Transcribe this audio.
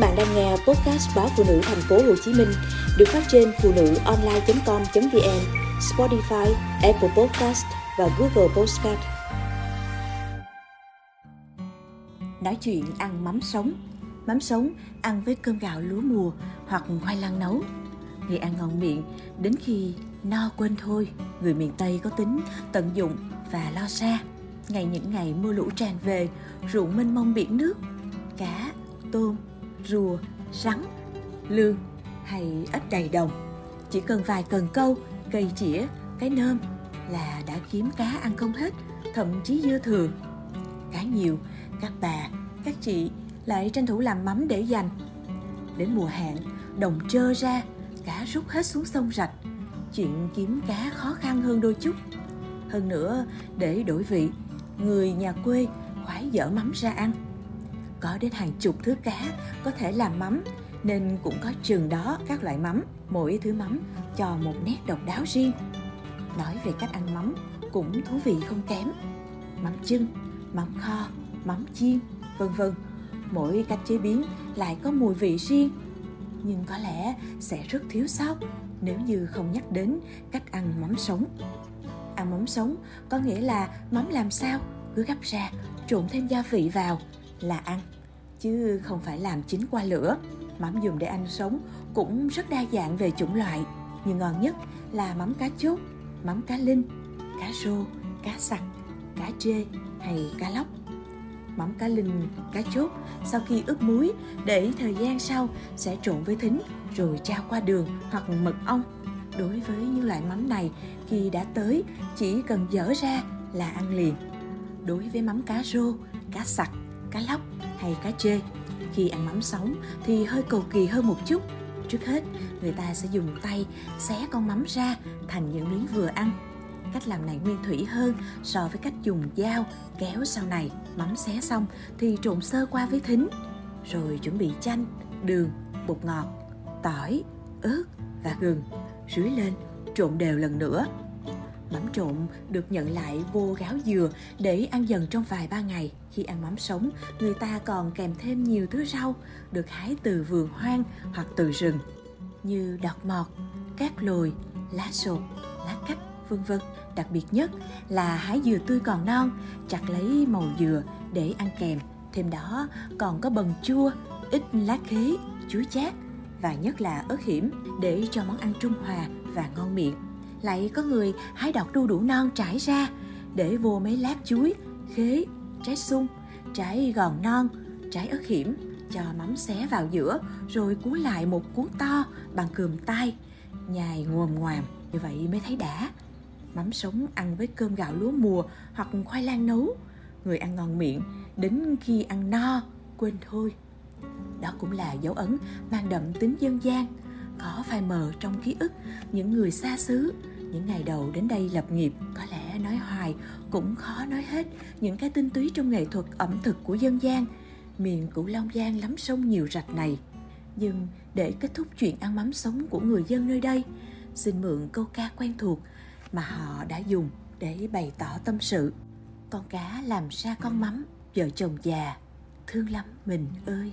bạn đang nghe podcast báo phụ nữ thành phố Hồ Chí Minh được phát trên phụ nữ online.com.vn, Spotify, Apple Podcast và Google Podcast. Nói chuyện ăn mắm sống Mắm sống ăn với cơm gạo lúa mùa hoặc khoai lang nấu. Người ăn ngon miệng đến khi no quên thôi. Người miền Tây có tính tận dụng và lo xa. Ngày những ngày mưa lũ tràn về, ruộng mênh mông biển nước, cá, tôm, rùa, rắn, lương hay ếch đầy đồng. Chỉ cần vài cần câu, cây chĩa, cái nơm là đã kiếm cá ăn không hết, thậm chí dư thừa. Cá nhiều, các bà, các chị lại tranh thủ làm mắm để dành. Đến mùa hạn, đồng trơ ra, cá rút hết xuống sông rạch. Chuyện kiếm cá khó khăn hơn đôi chút. Hơn nữa, để đổi vị, người nhà quê khoái dở mắm ra ăn có đến hàng chục thứ cá, có thể làm mắm. Nên cũng có trường đó, các loại mắm, mỗi thứ mắm cho một nét độc đáo riêng. Nói về cách ăn mắm cũng thú vị không kém. Mắm chưng, mắm kho, mắm chiên, vân vân. Mỗi cách chế biến lại có mùi vị riêng. Nhưng có lẽ sẽ rất thiếu sót nếu như không nhắc đến cách ăn mắm sống. Ăn mắm sống có nghĩa là mắm làm sao? Cứ gấp ra, trộn thêm gia vị vào là ăn, chứ không phải làm chín qua lửa. Mắm dùng để ăn sống cũng rất đa dạng về chủng loại, nhưng ngon nhất là mắm cá chốt, mắm cá linh, cá rô, cá sặc, cá trê hay cá lóc. Mắm cá linh, cá chốt sau khi ướp muối để thời gian sau sẽ trộn với thính rồi trao qua đường hoặc mật ong. Đối với những loại mắm này, khi đã tới, chỉ cần dở ra là ăn liền. Đối với mắm cá rô, cá sặc cá lóc hay cá chê. Khi ăn mắm sống thì hơi cầu kỳ hơn một chút. Trước hết, người ta sẽ dùng tay xé con mắm ra thành những miếng vừa ăn. Cách làm này nguyên thủy hơn so với cách dùng dao kéo sau này. Mắm xé xong thì trộn sơ qua với thính, rồi chuẩn bị chanh, đường, bột ngọt, tỏi, ớt và gừng, rưới lên trộn đều lần nữa Mắm trộn được nhận lại vô gáo dừa để ăn dần trong vài ba ngày. Khi ăn mắm sống, người ta còn kèm thêm nhiều thứ rau được hái từ vườn hoang hoặc từ rừng như đọt mọt, cát lồi, lá sột, lá cách, vân vân. Đặc biệt nhất là hái dừa tươi còn non, chặt lấy màu dừa để ăn kèm. Thêm đó còn có bần chua, ít lá khế, chuối chát và nhất là ớt hiểm để cho món ăn trung hòa và ngon miệng lại có người hái đọt đu đủ non trải ra, để vô mấy lát chuối, khế, trái sung, trái gòn non, trái ớt hiểm, cho mắm xé vào giữa, rồi cuốn lại một cuốn to bằng cườm tay, nhài nguồm ngoàm. Như vậy mới thấy đã. Mắm sống ăn với cơm gạo lúa mùa hoặc khoai lang nấu. Người ăn ngon miệng, đến khi ăn no, quên thôi. Đó cũng là dấu ấn mang đậm tính dân gian có phai mờ trong ký ức những người xa xứ. Những ngày đầu đến đây lập nghiệp, có lẽ nói hoài cũng khó nói hết những cái tinh túy trong nghệ thuật ẩm thực của dân gian. Miền cửu long giang lắm sông nhiều rạch này. Nhưng để kết thúc chuyện ăn mắm sống của người dân nơi đây, xin mượn câu ca quen thuộc mà họ đã dùng để bày tỏ tâm sự. Con cá làm ra con mắm, vợ chồng già, thương lắm mình ơi.